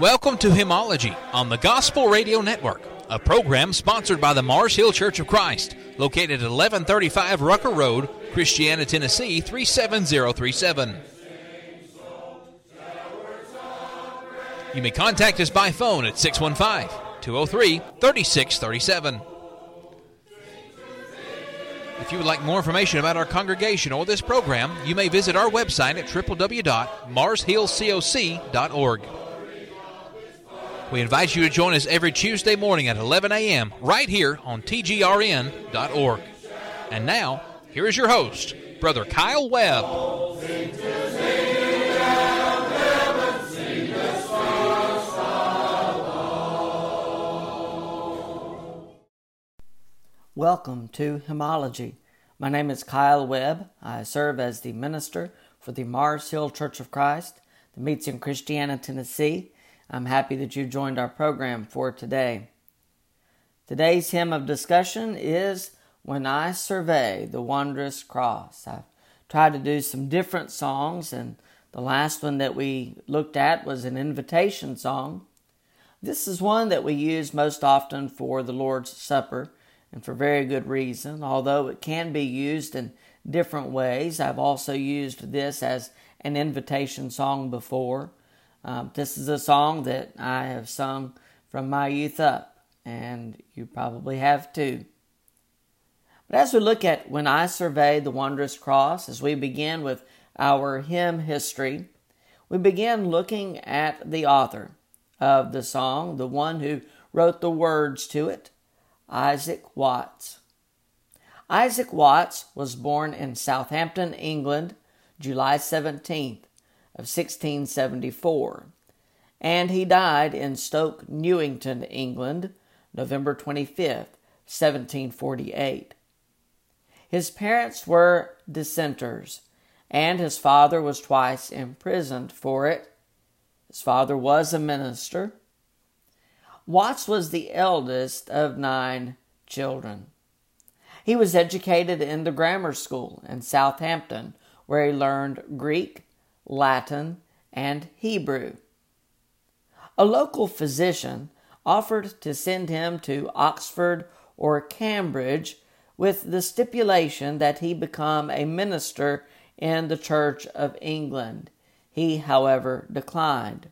Welcome to Hymnology on the Gospel Radio Network, a program sponsored by the Mars Hill Church of Christ, located at 1135 Rucker Road, Christiana, Tennessee 37037. You may contact us by phone at 615 203 3637. If you would like more information about our congregation or this program, you may visit our website at www.marshillcoc.org. We invite you to join us every Tuesday morning at 11 a.m. right here on tgrn.org. And now, here is your host, Brother Kyle Webb. Welcome to Hymnology. My name is Kyle Webb. I serve as the minister for the Mars Hill Church of Christ that meets in Christiana, Tennessee. I'm happy that you joined our program for today. Today's hymn of discussion is When I Survey the Wondrous Cross. I've tried to do some different songs, and the last one that we looked at was an invitation song. This is one that we use most often for the Lord's Supper and for very good reason. Although it can be used in different ways, I've also used this as an invitation song before. Um, this is a song that I have sung from my youth up, and you probably have too. But as we look at When I Survey the Wondrous Cross, as we begin with our hymn history, we begin looking at the author of the song, the one who wrote the words to it, Isaac Watts. Isaac Watts was born in Southampton, England, July 17th of 1674, and he died in Stoke Newington, England, November 25th, 1748. His parents were dissenters, and his father was twice imprisoned for it. His father was a minister, Watts was the eldest of nine children. He was educated in the grammar school in Southampton, where he learned Greek, Latin, and Hebrew. A local physician offered to send him to Oxford or Cambridge with the stipulation that he become a minister in the Church of England. He, however, declined.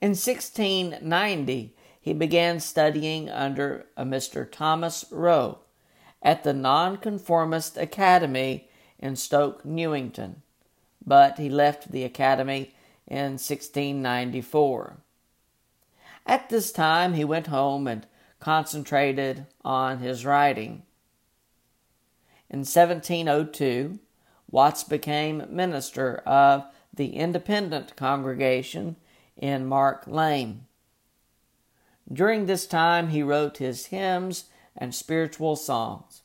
In 1690, he began studying under a Mr. Thomas Rowe at the Nonconformist Academy in Stoke Newington, but he left the academy in 1694. At this time, he went home and concentrated on his writing. In 1702, Watts became minister of the Independent congregation in Mark Lane. During this time, he wrote his hymns and spiritual songs,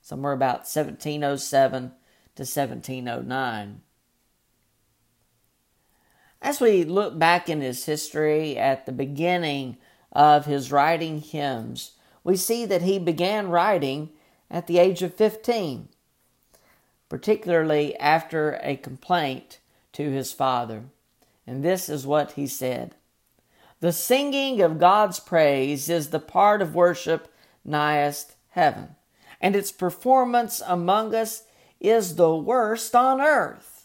somewhere about 1707 to 1709. As we look back in his history at the beginning of his writing hymns, we see that he began writing at the age of 15, particularly after a complaint to his father. And this is what he said The singing of God's praise is the part of worship nighest heaven, and its performance among us is the worst on earth.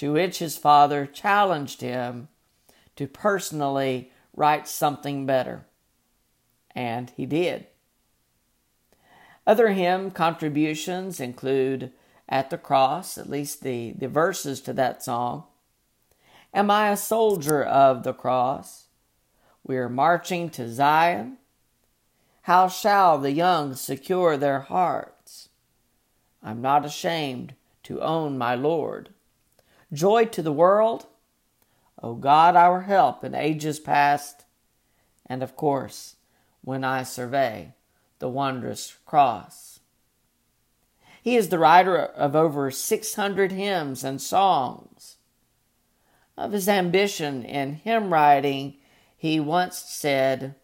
To which his father challenged him to personally write something better. And he did. Other hymn contributions include At the Cross, at least the, the verses to that song, Am I a soldier of the cross? We are marching to Zion. How shall the young secure their hearts? I'm not ashamed to own my Lord. Joy to the world, O God, our help in ages past, and of course, when I survey the wondrous cross. He is the writer of over 600 hymns and songs. Of his ambition in hymn writing, he once said,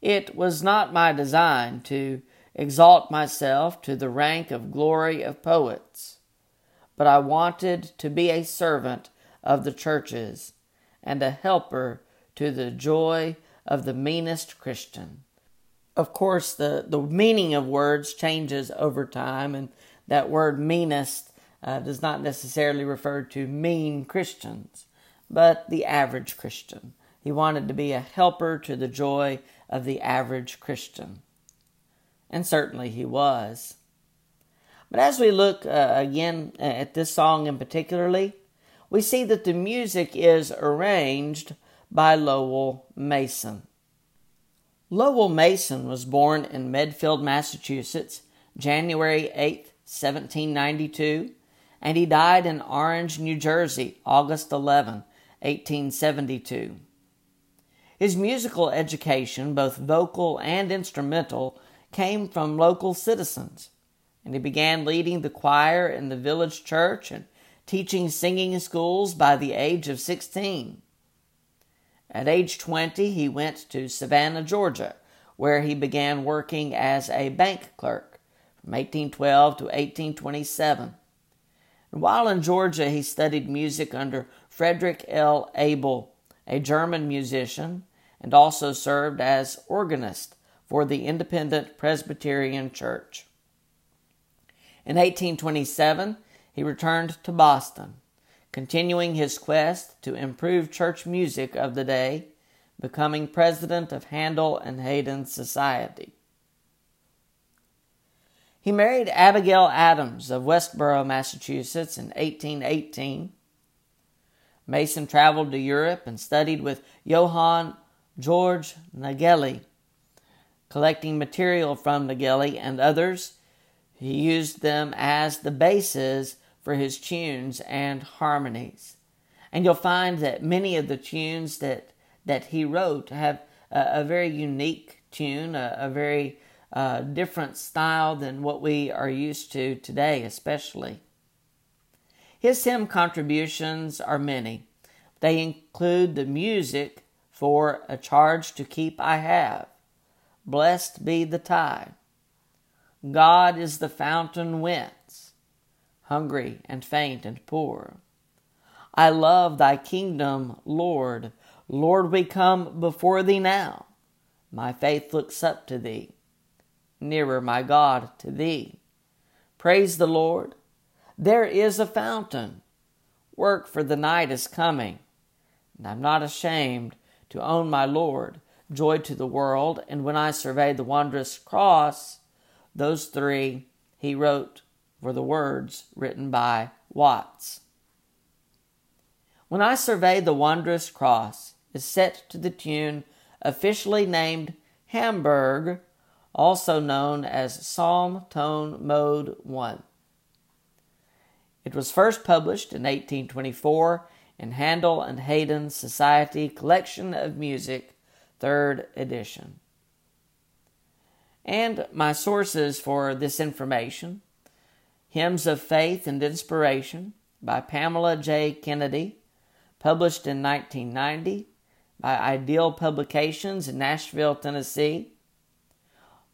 It was not my design to exalt myself to the rank of glory of poets, but I wanted to be a servant of the churches and a helper to the joy of the meanest Christian. Of course, the, the meaning of words changes over time, and that word meanest uh, does not necessarily refer to mean Christians, but the average Christian. He wanted to be a helper to the joy of the average Christian. And certainly he was. But as we look uh, again at this song in particularly, we see that the music is arranged by Lowell Mason. Lowell Mason was born in Medfield, Massachusetts, January 8, 1792, and he died in Orange, New Jersey, August 11, 1872. His musical education, both vocal and instrumental, came from local citizens, and he began leading the choir in the village church and teaching singing schools by the age of 16. At age 20, he went to Savannah, Georgia, where he began working as a bank clerk from 1812 to 1827. And while in Georgia, he studied music under Frederick L. Abel, a German musician, and also served as organist for the Independent Presbyterian Church. In 1827, he returned to Boston, continuing his quest to improve church music of the day, becoming president of Handel and Haydn Society. He married Abigail Adams of Westborough, Massachusetts in 1818. Mason traveled to Europe and studied with Johann Georg Nageli, collecting material from Nageli and others. He used them as the bases for his tunes and harmonies. And you'll find that many of the tunes that, that he wrote have a, a very unique tune, a, a very uh, different style than what we are used to today, especially. His hymn contributions are many. They include the music for A Charge to Keep I Have, Blessed be the Tie, God is the fountain whence, hungry and faint and poor. I love thy kingdom, Lord. Lord, we come before thee now. My faith looks up to thee, nearer, my God, to thee. Praise the Lord. There is a fountain. Work for the night is coming, and I'm not ashamed to own my Lord. Joy to the world, and when I survey the wondrous cross, those three he wrote were the words written by Watts. When I survey the wondrous cross is set to the tune officially named Hamburg, also known as Psalm Tone Mode 1. It was first published in 1824 in Handel and Haydn Society Collection of Music, 3rd edition. And my sources for this information Hymns of Faith and Inspiration by Pamela J. Kennedy, published in 1990 by Ideal Publications in Nashville, Tennessee.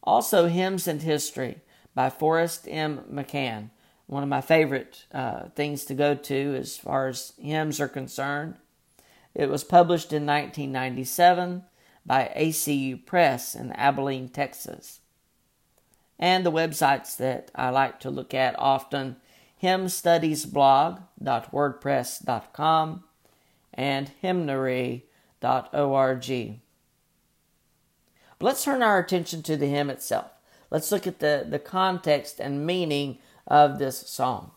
Also, Hymns and History by Forrest M. McCann, one of my favorite uh, things to go to as far as hymns are concerned. It was published in 1997 by ACU Press in Abilene, Texas and the websites that I like to look at often hymnstudiesblog.wordpress.com and hymnary.org. But let's turn our attention to the hymn itself. Let's look at the, the context and meaning of this song.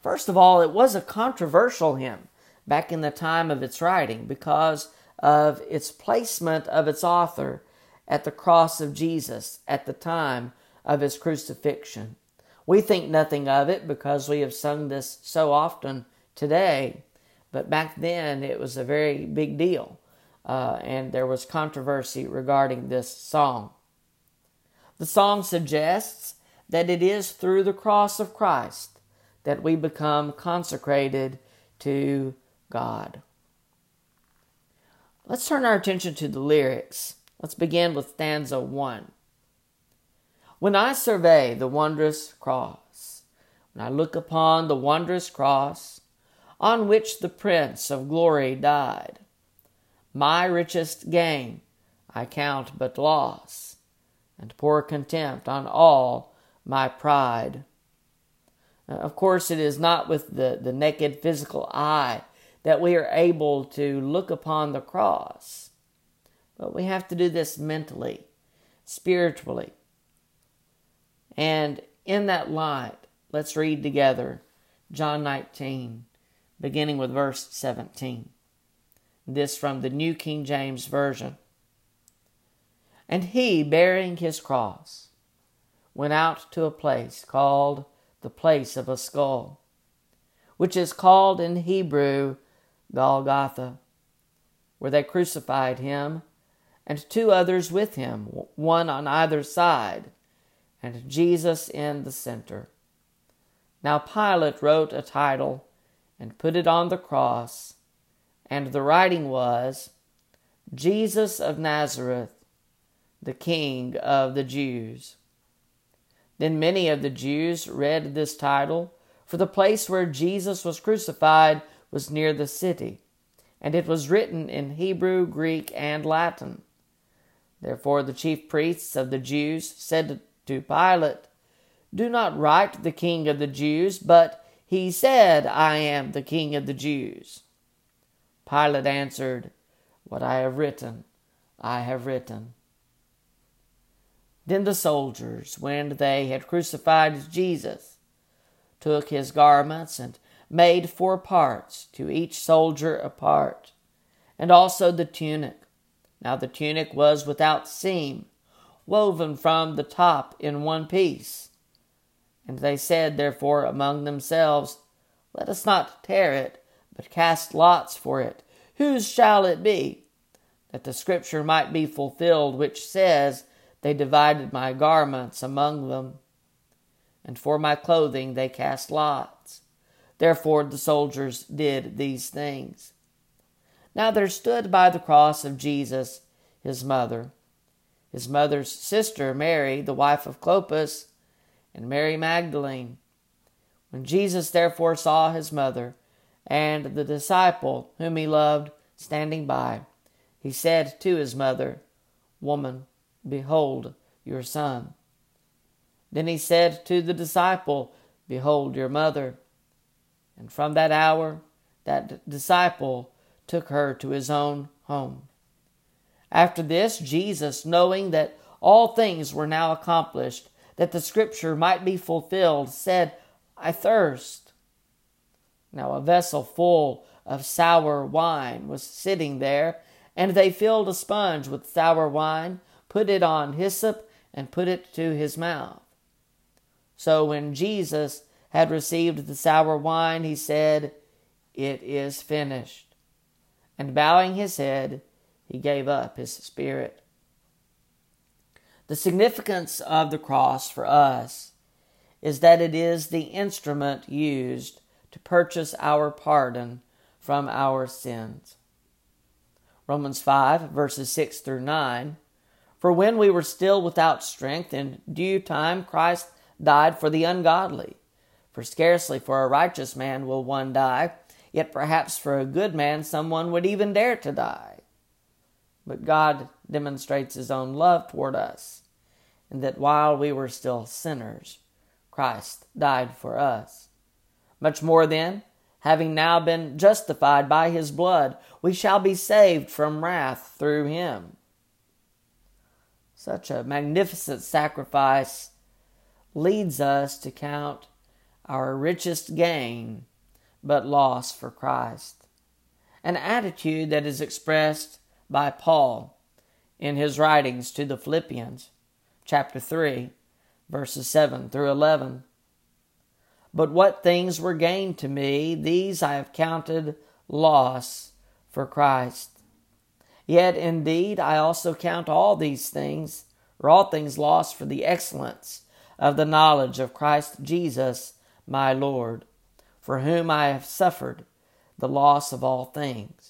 First of all, it was a controversial hymn back in the time of its writing because of its placement of its author at the cross of Jesus at the time of his crucifixion. We think nothing of it because we have sung this so often today, but back then it was a very big deal, uh, and there was controversy regarding this song. The song suggests that it is through the cross of Christ that we become consecrated to God. Let's turn our attention to the lyrics. Let's begin with stanza 1. When I survey the wondrous cross, when I look upon the wondrous cross on which the Prince of Glory died, My richest gain I count but loss, and pour contempt on all my pride. Of course, it is not with the, the naked physical eye that we are able to look upon the cross, but we have to do this mentally, spiritually. And in that light, let's read together John 19, beginning with verse 17. This from the New King James Version. And he, bearing his cross, went out to a place called the place of a skull, which is called in Hebrew Golgotha, where they crucified him, and two others with him, one on either side, and Jesus in the center. Now Pilate wrote a title and put it on the cross, and the writing was, Jesus of Nazareth, the King of the Jews. Then many of the Jews read this title, for the place where Jesus was crucified was near the city, and it was written in Hebrew, Greek, and Latin. Therefore the chief priests of the Jews said to Pilate, Do not write the King of the Jews, but he said, I am the King of the Jews. Pilate answered, What I have written, I have written. Then the soldiers, when they had crucified Jesus, took his garments and made four parts, to each soldier a part, and also the tunic. Now the tunic was without seam, woven from the top in one piece. And they said, therefore, among themselves, Let us not tear it, but cast lots for it. Whose shall it be? That the scripture might be fulfilled, which says, they divided my garments among them, and for my clothing they cast lots. Therefore the soldiers did these things. Now there stood by the cross of Jesus his mother, his mother's sister Mary, the wife of Clopas, and Mary Magdalene. When Jesus therefore saw his mother and the disciple whom he loved standing by, he said to his mother, Woman, Behold your son. Then he said to the disciple, Behold your mother. And from that hour, that disciple took her to his own home. After this, Jesus, knowing that all things were now accomplished, that the scripture might be fulfilled, said, I thirst. Now a vessel full of sour wine was sitting there, and they filled a sponge with sour wine put it on hyssop, and put it to his mouth. So when Jesus had received the sour wine, he said, It is finished. And bowing his head, he gave up his spirit. The significance of the cross for us is that it is the instrument used to purchase our pardon from our sins. Romans 5, verses 6 through 9 for when we were still without strength, in due time Christ died for the ungodly. For scarcely for a righteous man will one die, yet perhaps for a good man someone would even dare to die. But God demonstrates his own love toward us, and that while we were still sinners, Christ died for us. Much more then, having now been justified by his blood, we shall be saved from wrath through him. Such a magnificent sacrifice leads us to count our richest gain but loss for Christ. An attitude that is expressed by Paul in his writings to the Philippians, chapter 3, verses 7 through 11. But what things were gained to me, these I have counted loss for Christ. Yet indeed I also count all these things, or all things lost for the excellence of the knowledge of Christ Jesus my Lord, for whom I have suffered the loss of all things,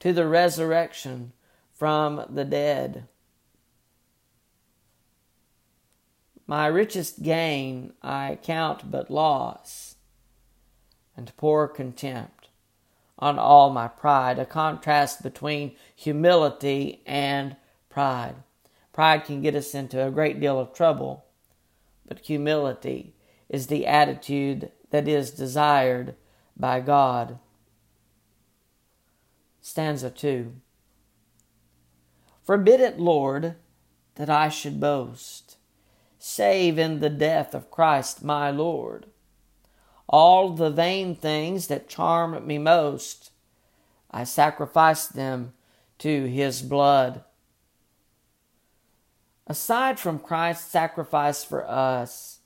to the resurrection from the dead. My richest gain I count but loss, and pour contempt on all my pride, a contrast between humility and pride. Pride can get us into a great deal of trouble, but humility is the attitude that is desired by God. Stanza 2 Forbid it, Lord, that I should boast, save in the death of Christ my Lord. All the vain things that charm me most, I sacrifice them to his blood. Aside from Christ's sacrifice for us,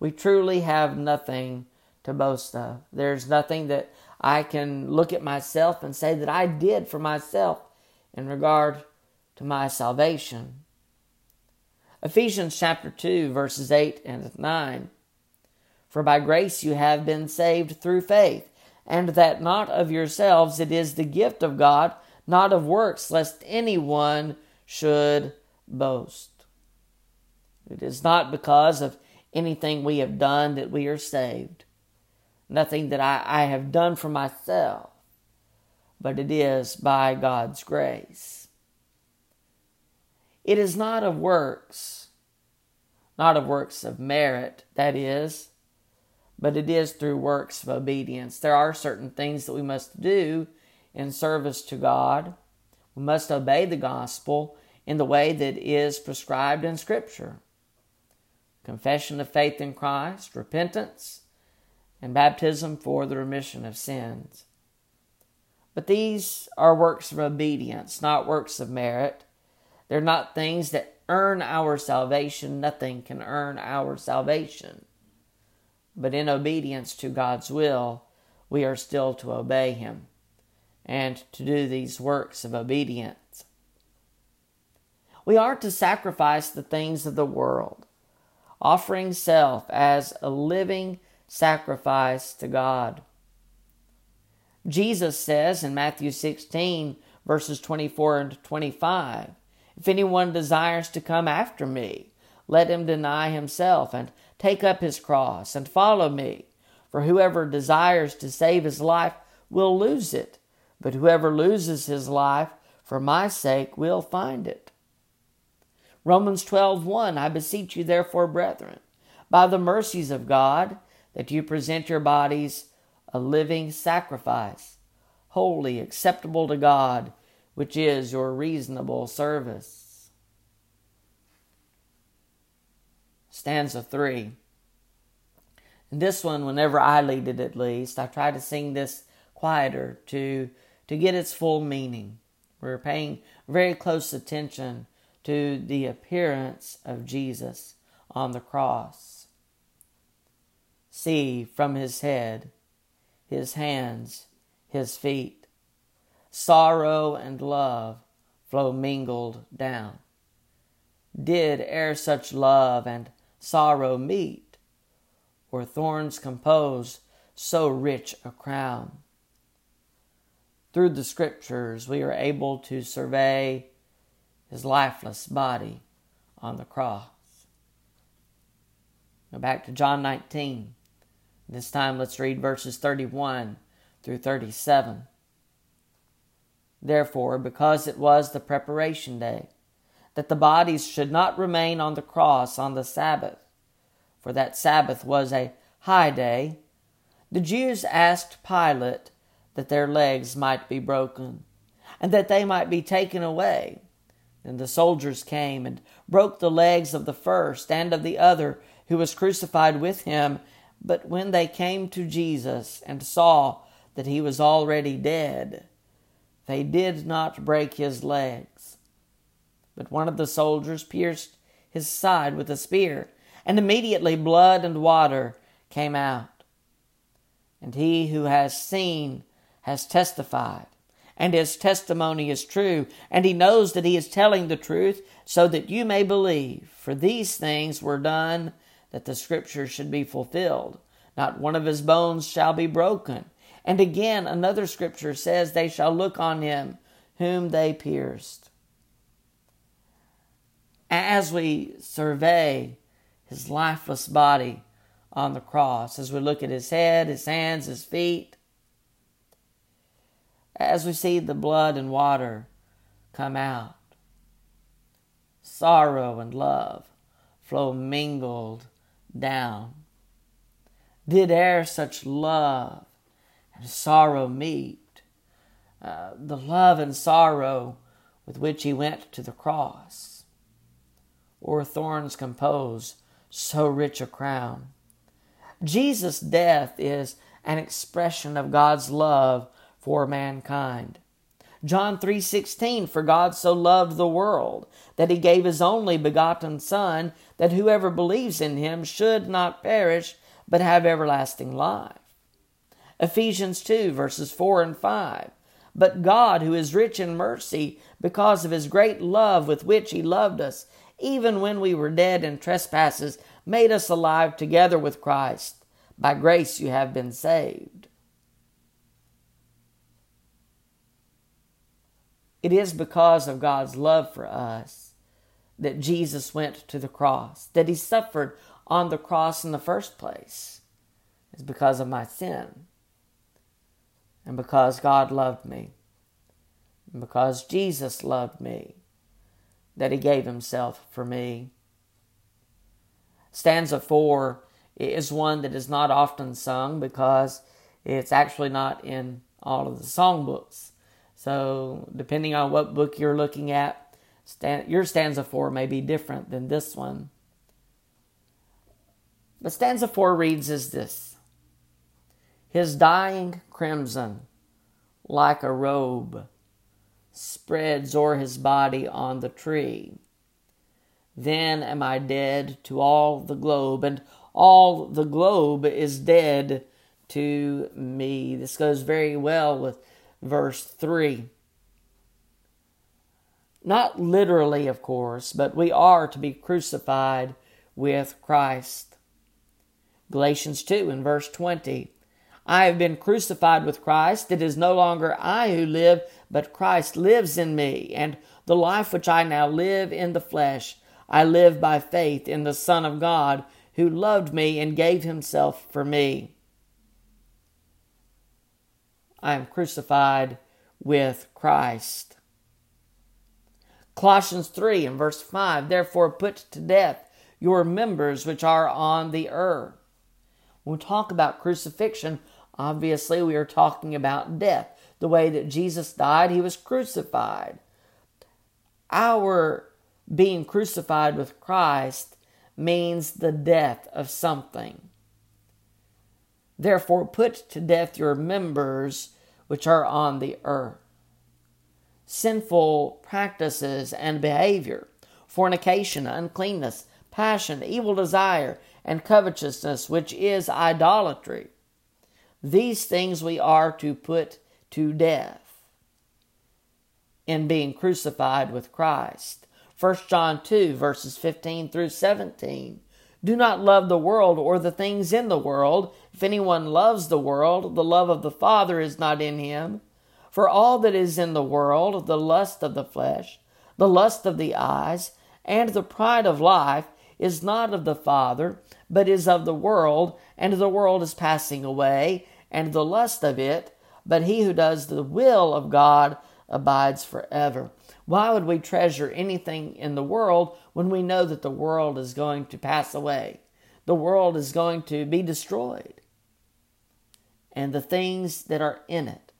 we truly have nothing to boast of. There's nothing that I can look at myself and say that I did for myself in regard to my salvation. Ephesians chapter 2, verses 8 and 9. For by grace you have been saved through faith, and that not of yourselves, it is the gift of God, not of works, lest anyone should boast. It is not because of anything we have done that we are saved, nothing that I, I have done for myself, but it is by God's grace. It is not of works, not of works of merit, that is, but it is through works of obedience. There are certain things that we must do in service to God. We must obey the gospel in the way that is prescribed in Scripture confession of faith in Christ, repentance, and baptism for the remission of sins. But these are works of obedience, not works of merit. They're not things that earn our salvation. Nothing can earn our salvation. But in obedience to God's will, we are still to obey Him and to do these works of obedience. We are to sacrifice the things of the world, offering self as a living sacrifice to God. Jesus says in Matthew 16, verses 24 and 25, if anyone desires to come after me, let him deny himself and take up his cross and follow me. For whoever desires to save his life will lose it, but whoever loses his life for my sake will find it. Romans 12:1 I beseech you therefore brethren by the mercies of God that you present your bodies a living sacrifice holy acceptable to God which is your reasonable service. Stanza 3. And this one, whenever I lead it at least, I try to sing this quieter to, to get its full meaning. We're paying very close attention to the appearance of Jesus on the cross. See from his head, his hands, his feet sorrow and love flow mingled down. Did e'er such love and sorrow meet, or thorns compose so rich a crown? Through the scriptures, we are able to survey his lifeless body on the cross. Go back to John 19. This time, let's read verses 31 through 37. Therefore, because it was the preparation day, that the bodies should not remain on the cross on the Sabbath, for that Sabbath was a high day, the Jews asked Pilate that their legs might be broken, and that they might be taken away. Then the soldiers came and broke the legs of the first and of the other who was crucified with him. But when they came to Jesus and saw that he was already dead, they did not break his legs. But one of the soldiers pierced his side with a spear, and immediately blood and water came out. And he who has seen has testified, and his testimony is true, and he knows that he is telling the truth, so that you may believe. For these things were done that the scripture should be fulfilled. Not one of his bones shall be broken. And again, another scripture says, They shall look on him whom they pierced. As we survey his lifeless body on the cross, as we look at his head, his hands, his feet, as we see the blood and water come out, sorrow and love flow mingled down. Did e'er such love and sorrow meet? Uh, the love and sorrow with which he went to the cross, or thorns compose so rich a crown. Jesus' death is an expression of God's love for mankind. John 3:16 For God so loved the world that he gave his only begotten son that whoever believes in him should not perish but have everlasting life. Ephesians 2 verses 4 and 5 But God who is rich in mercy because of his great love with which he loved us even when we were dead in trespasses made us alive together with Christ by grace you have been saved. It is because of God's love for us that Jesus went to the cross, that he suffered on the cross in the first place. is because of my sin. And because God loved me. And because Jesus loved me. That he gave himself for me. Stanza 4 is one that is not often sung because it's actually not in all of the songbooks. So, depending on what book you're looking at, your stanza 4 may be different than this one. But stanza 4 reads as this His dying crimson, like a robe, spreads o'er his body on the tree. Then am I dead to all the globe, and all the globe is dead to me. This goes very well with verse 3. Not literally, of course, but we are to be crucified with Christ. Galatians 2 and verse 20. I have been crucified with Christ. It is no longer I who live, but Christ lives in me. And the life which I now live in the flesh, I live by faith in the Son of God, who loved me and gave himself for me. I am crucified with Christ. Colossians 3 and verse 5 Therefore put to death your members which are on the earth. When we talk about crucifixion, obviously we are talking about death. The way that Jesus died, he was crucified. Our being crucified with Christ means the death of something. Therefore, put to death your members which are on the earth. Sinful practices and behavior, fornication, uncleanness, passion, evil desire, and covetousness, which is idolatry. These things we are to put to death in being crucified with Christ. 1 John 2, verses 15 through 17. Do not love the world or the things in the world. If anyone loves the world, the love of the Father is not in him. For all that is in the world, the lust of the flesh, the lust of the eyes, and the pride of life, is not of the Father, but is of the world, and the world is passing away, and the lust of it, but he who does the will of God abides forever. Why would we treasure anything in the world when we know that the world is going to pass away? The world is going to be destroyed. And the things that are in it,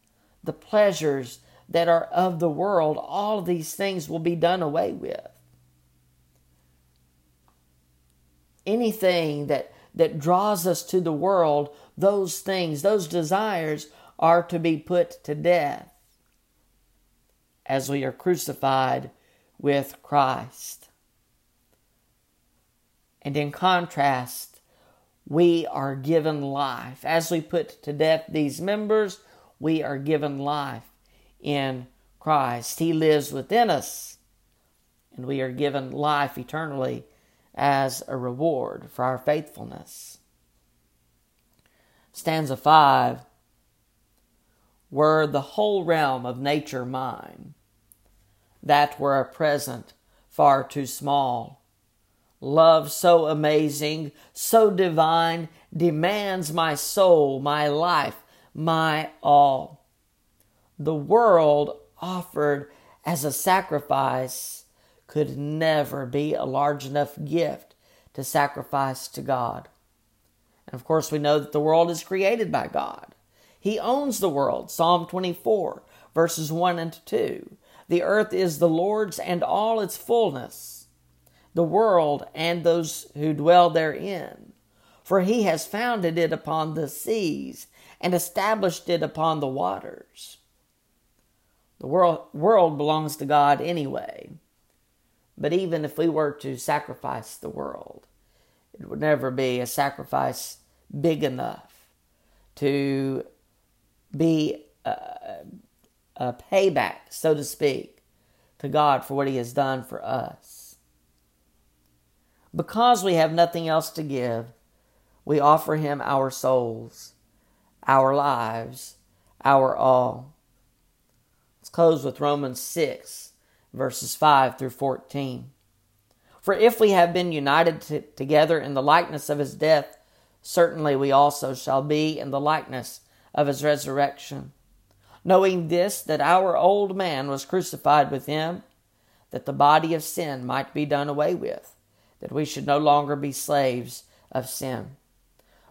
the pleasures that are of the world, all of these things will be done away with. Anything that, that draws us to the world, those things, those desires are to be put to death as we are crucified with Christ. And in contrast, we are given life. As we put to death these members, we are given life in Christ. He lives within us, and we are given life eternally as a reward for our faithfulness. Stanza 5 Were the whole realm of nature mine, that were a present far too small. Love so amazing, so divine, demands my soul, my life, my all. The world offered as a sacrifice could never be a large enough gift to sacrifice to God. And of course, we know that the world is created by God. He owns the world. Psalm 24, verses 1 and 2. The earth is the Lord's and all its fullness, the world and those who dwell therein. For he has founded it upon the seas and established it upon the waters. The world, world belongs to God anyway. But even if we were to sacrifice the world, it would never be a sacrifice big enough to be a, a payback, so to speak, to God for what He has done for us. Because we have nothing else to give, we offer Him our souls, our lives, our all. Let's close with Romans 6, verses 5 through 14. For if we have been united to, together in the likeness of his death, certainly we also shall be in the likeness of his resurrection. Knowing this, that our old man was crucified with him, that the body of sin might be done away with, that we should no longer be slaves of sin.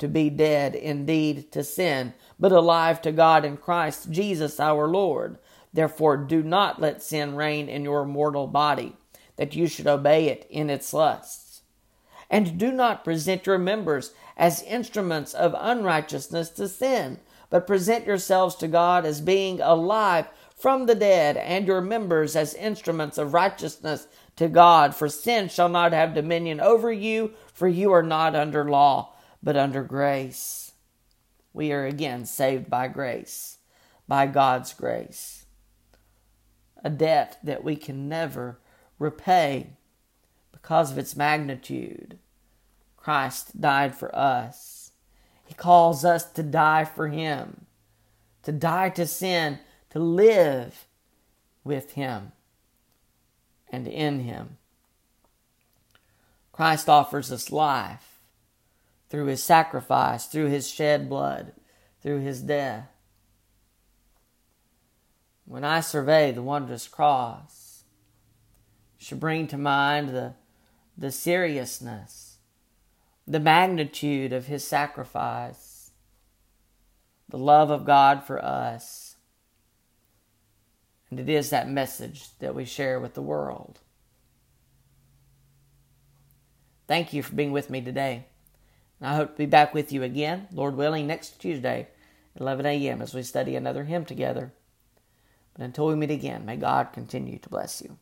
to be dead indeed to sin, but alive to God in Christ Jesus our Lord. Therefore, do not let sin reign in your mortal body, that you should obey it in its lusts. And do not present your members as instruments of unrighteousness to sin, but present yourselves to God as being alive from the dead, and your members as instruments of righteousness to God. For sin shall not have dominion over you, for you are not under law, but under grace. We are again saved by grace, by God's grace a debt that we can never repay because of its magnitude. Christ died for us. He calls us to die for Him, to die to sin, to live with Him and in Him. Christ offers us life through His sacrifice, through His shed blood, through His death. When I survey the wondrous cross, should bring to mind the, the seriousness, the magnitude of his sacrifice, the love of God for us. And it is that message that we share with the world. Thank you for being with me today. I hope to be back with you again, Lord willing, next Tuesday at 11 a.m. as we study another hymn together. But until we meet again, may God continue to bless you.